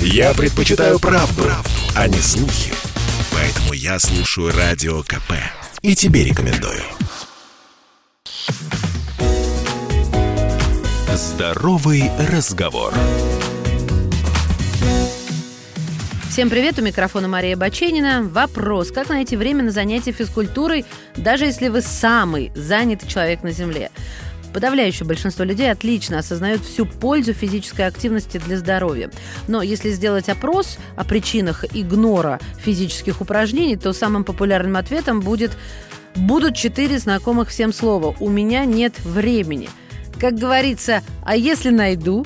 Я предпочитаю правду, правду, а не слухи. Поэтому я слушаю Радио КП. И тебе рекомендую. Здоровый разговор. Всем привет, у микрофона Мария Баченина. Вопрос, как найти время на занятия физкультурой, даже если вы самый занятый человек на Земле? Подавляющее большинство людей отлично осознают всю пользу физической активности для здоровья. Но если сделать опрос о причинах игнора физических упражнений, то самым популярным ответом будет «будут четыре знакомых всем слова «у меня нет времени». Как говорится, а если найду?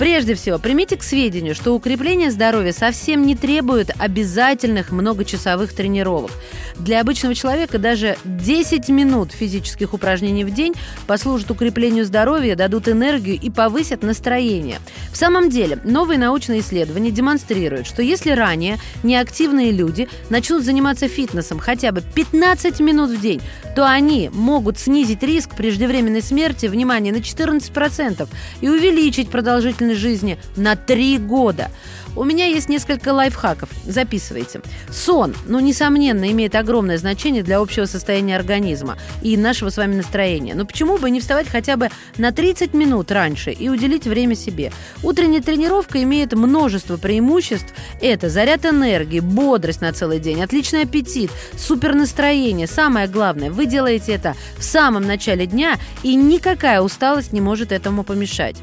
Прежде всего, примите к сведению, что укрепление здоровья совсем не требует обязательных многочасовых тренировок. Для обычного человека даже 10 минут физических упражнений в день послужат укреплению здоровья, дадут энергию и повысят настроение. В самом деле, новые научные исследования демонстрируют, что если ранее неактивные люди начнут заниматься фитнесом хотя бы 15 минут в день, то они могут снизить риск преждевременной смерти, внимание, на 14% и увеличить продолжительность жизни на 3 года. У меня есть несколько лайфхаков. Записывайте. Сон, ну, несомненно, имеет огромное значение для общего состояния организма и нашего с вами настроения. Но почему бы не вставать хотя бы на 30 минут раньше и уделить время себе? Утренняя тренировка имеет множество преимуществ. Это заряд энергии, бодрость на целый день, отличный аппетит, супер настроение. Самое главное, вы делаете это в самом начале дня, и никакая усталость не может этому помешать.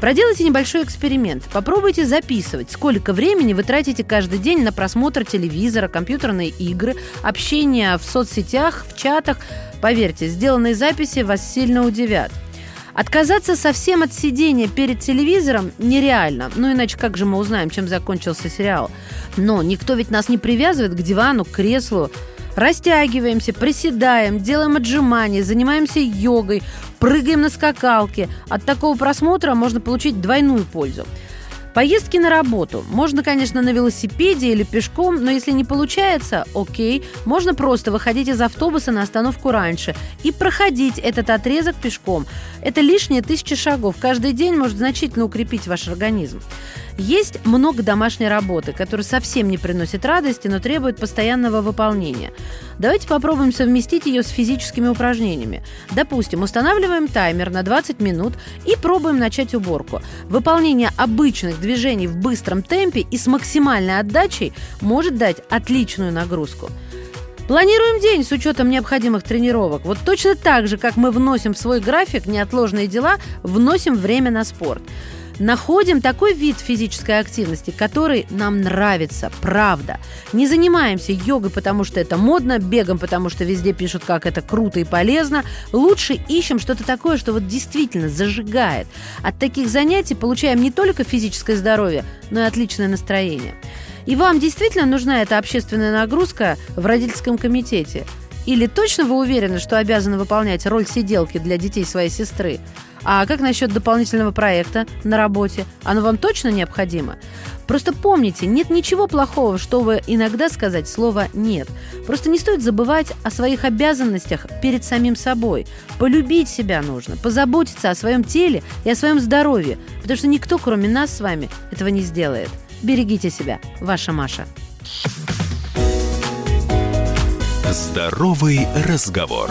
Проделайте небольшой эксперимент. Попробуйте записывать, сколько времени вы тратите каждый день на просмотр телевизора, компьютерные игры, общение в соцсетях, в чатах. Поверьте, сделанные записи вас сильно удивят. Отказаться совсем от сидения перед телевизором нереально. Ну иначе как же мы узнаем, чем закончился сериал? Но никто ведь нас не привязывает к дивану, к креслу. Растягиваемся, приседаем, делаем отжимания, занимаемся йогой, прыгаем на скакалке. От такого просмотра можно получить двойную пользу. Поездки на работу. Можно, конечно, на велосипеде или пешком, но если не получается, окей, можно просто выходить из автобуса на остановку раньше и проходить этот отрезок пешком. Это лишние тысячи шагов. Каждый день может значительно укрепить ваш организм. Есть много домашней работы, которая совсем не приносит радости, но требует постоянного выполнения. Давайте попробуем совместить ее с физическими упражнениями. Допустим, устанавливаем таймер на 20 минут и пробуем начать уборку. Выполнение обычных движений в быстром темпе и с максимальной отдачей может дать отличную нагрузку. Планируем день с учетом необходимых тренировок. Вот точно так же, как мы вносим в свой график неотложные дела, вносим время на спорт находим такой вид физической активности, который нам нравится, правда. Не занимаемся йогой, потому что это модно, бегом, потому что везде пишут, как это круто и полезно. Лучше ищем что-то такое, что вот действительно зажигает. От таких занятий получаем не только физическое здоровье, но и отличное настроение. И вам действительно нужна эта общественная нагрузка в родительском комитете? Или точно вы уверены, что обязаны выполнять роль сиделки для детей своей сестры? А как насчет дополнительного проекта на работе? Оно вам точно необходимо? Просто помните, нет ничего плохого, чтобы иногда сказать слово «нет». Просто не стоит забывать о своих обязанностях перед самим собой. Полюбить себя нужно, позаботиться о своем теле и о своем здоровье, потому что никто, кроме нас с вами, этого не сделает. Берегите себя. Ваша Маша. Здоровый разговор.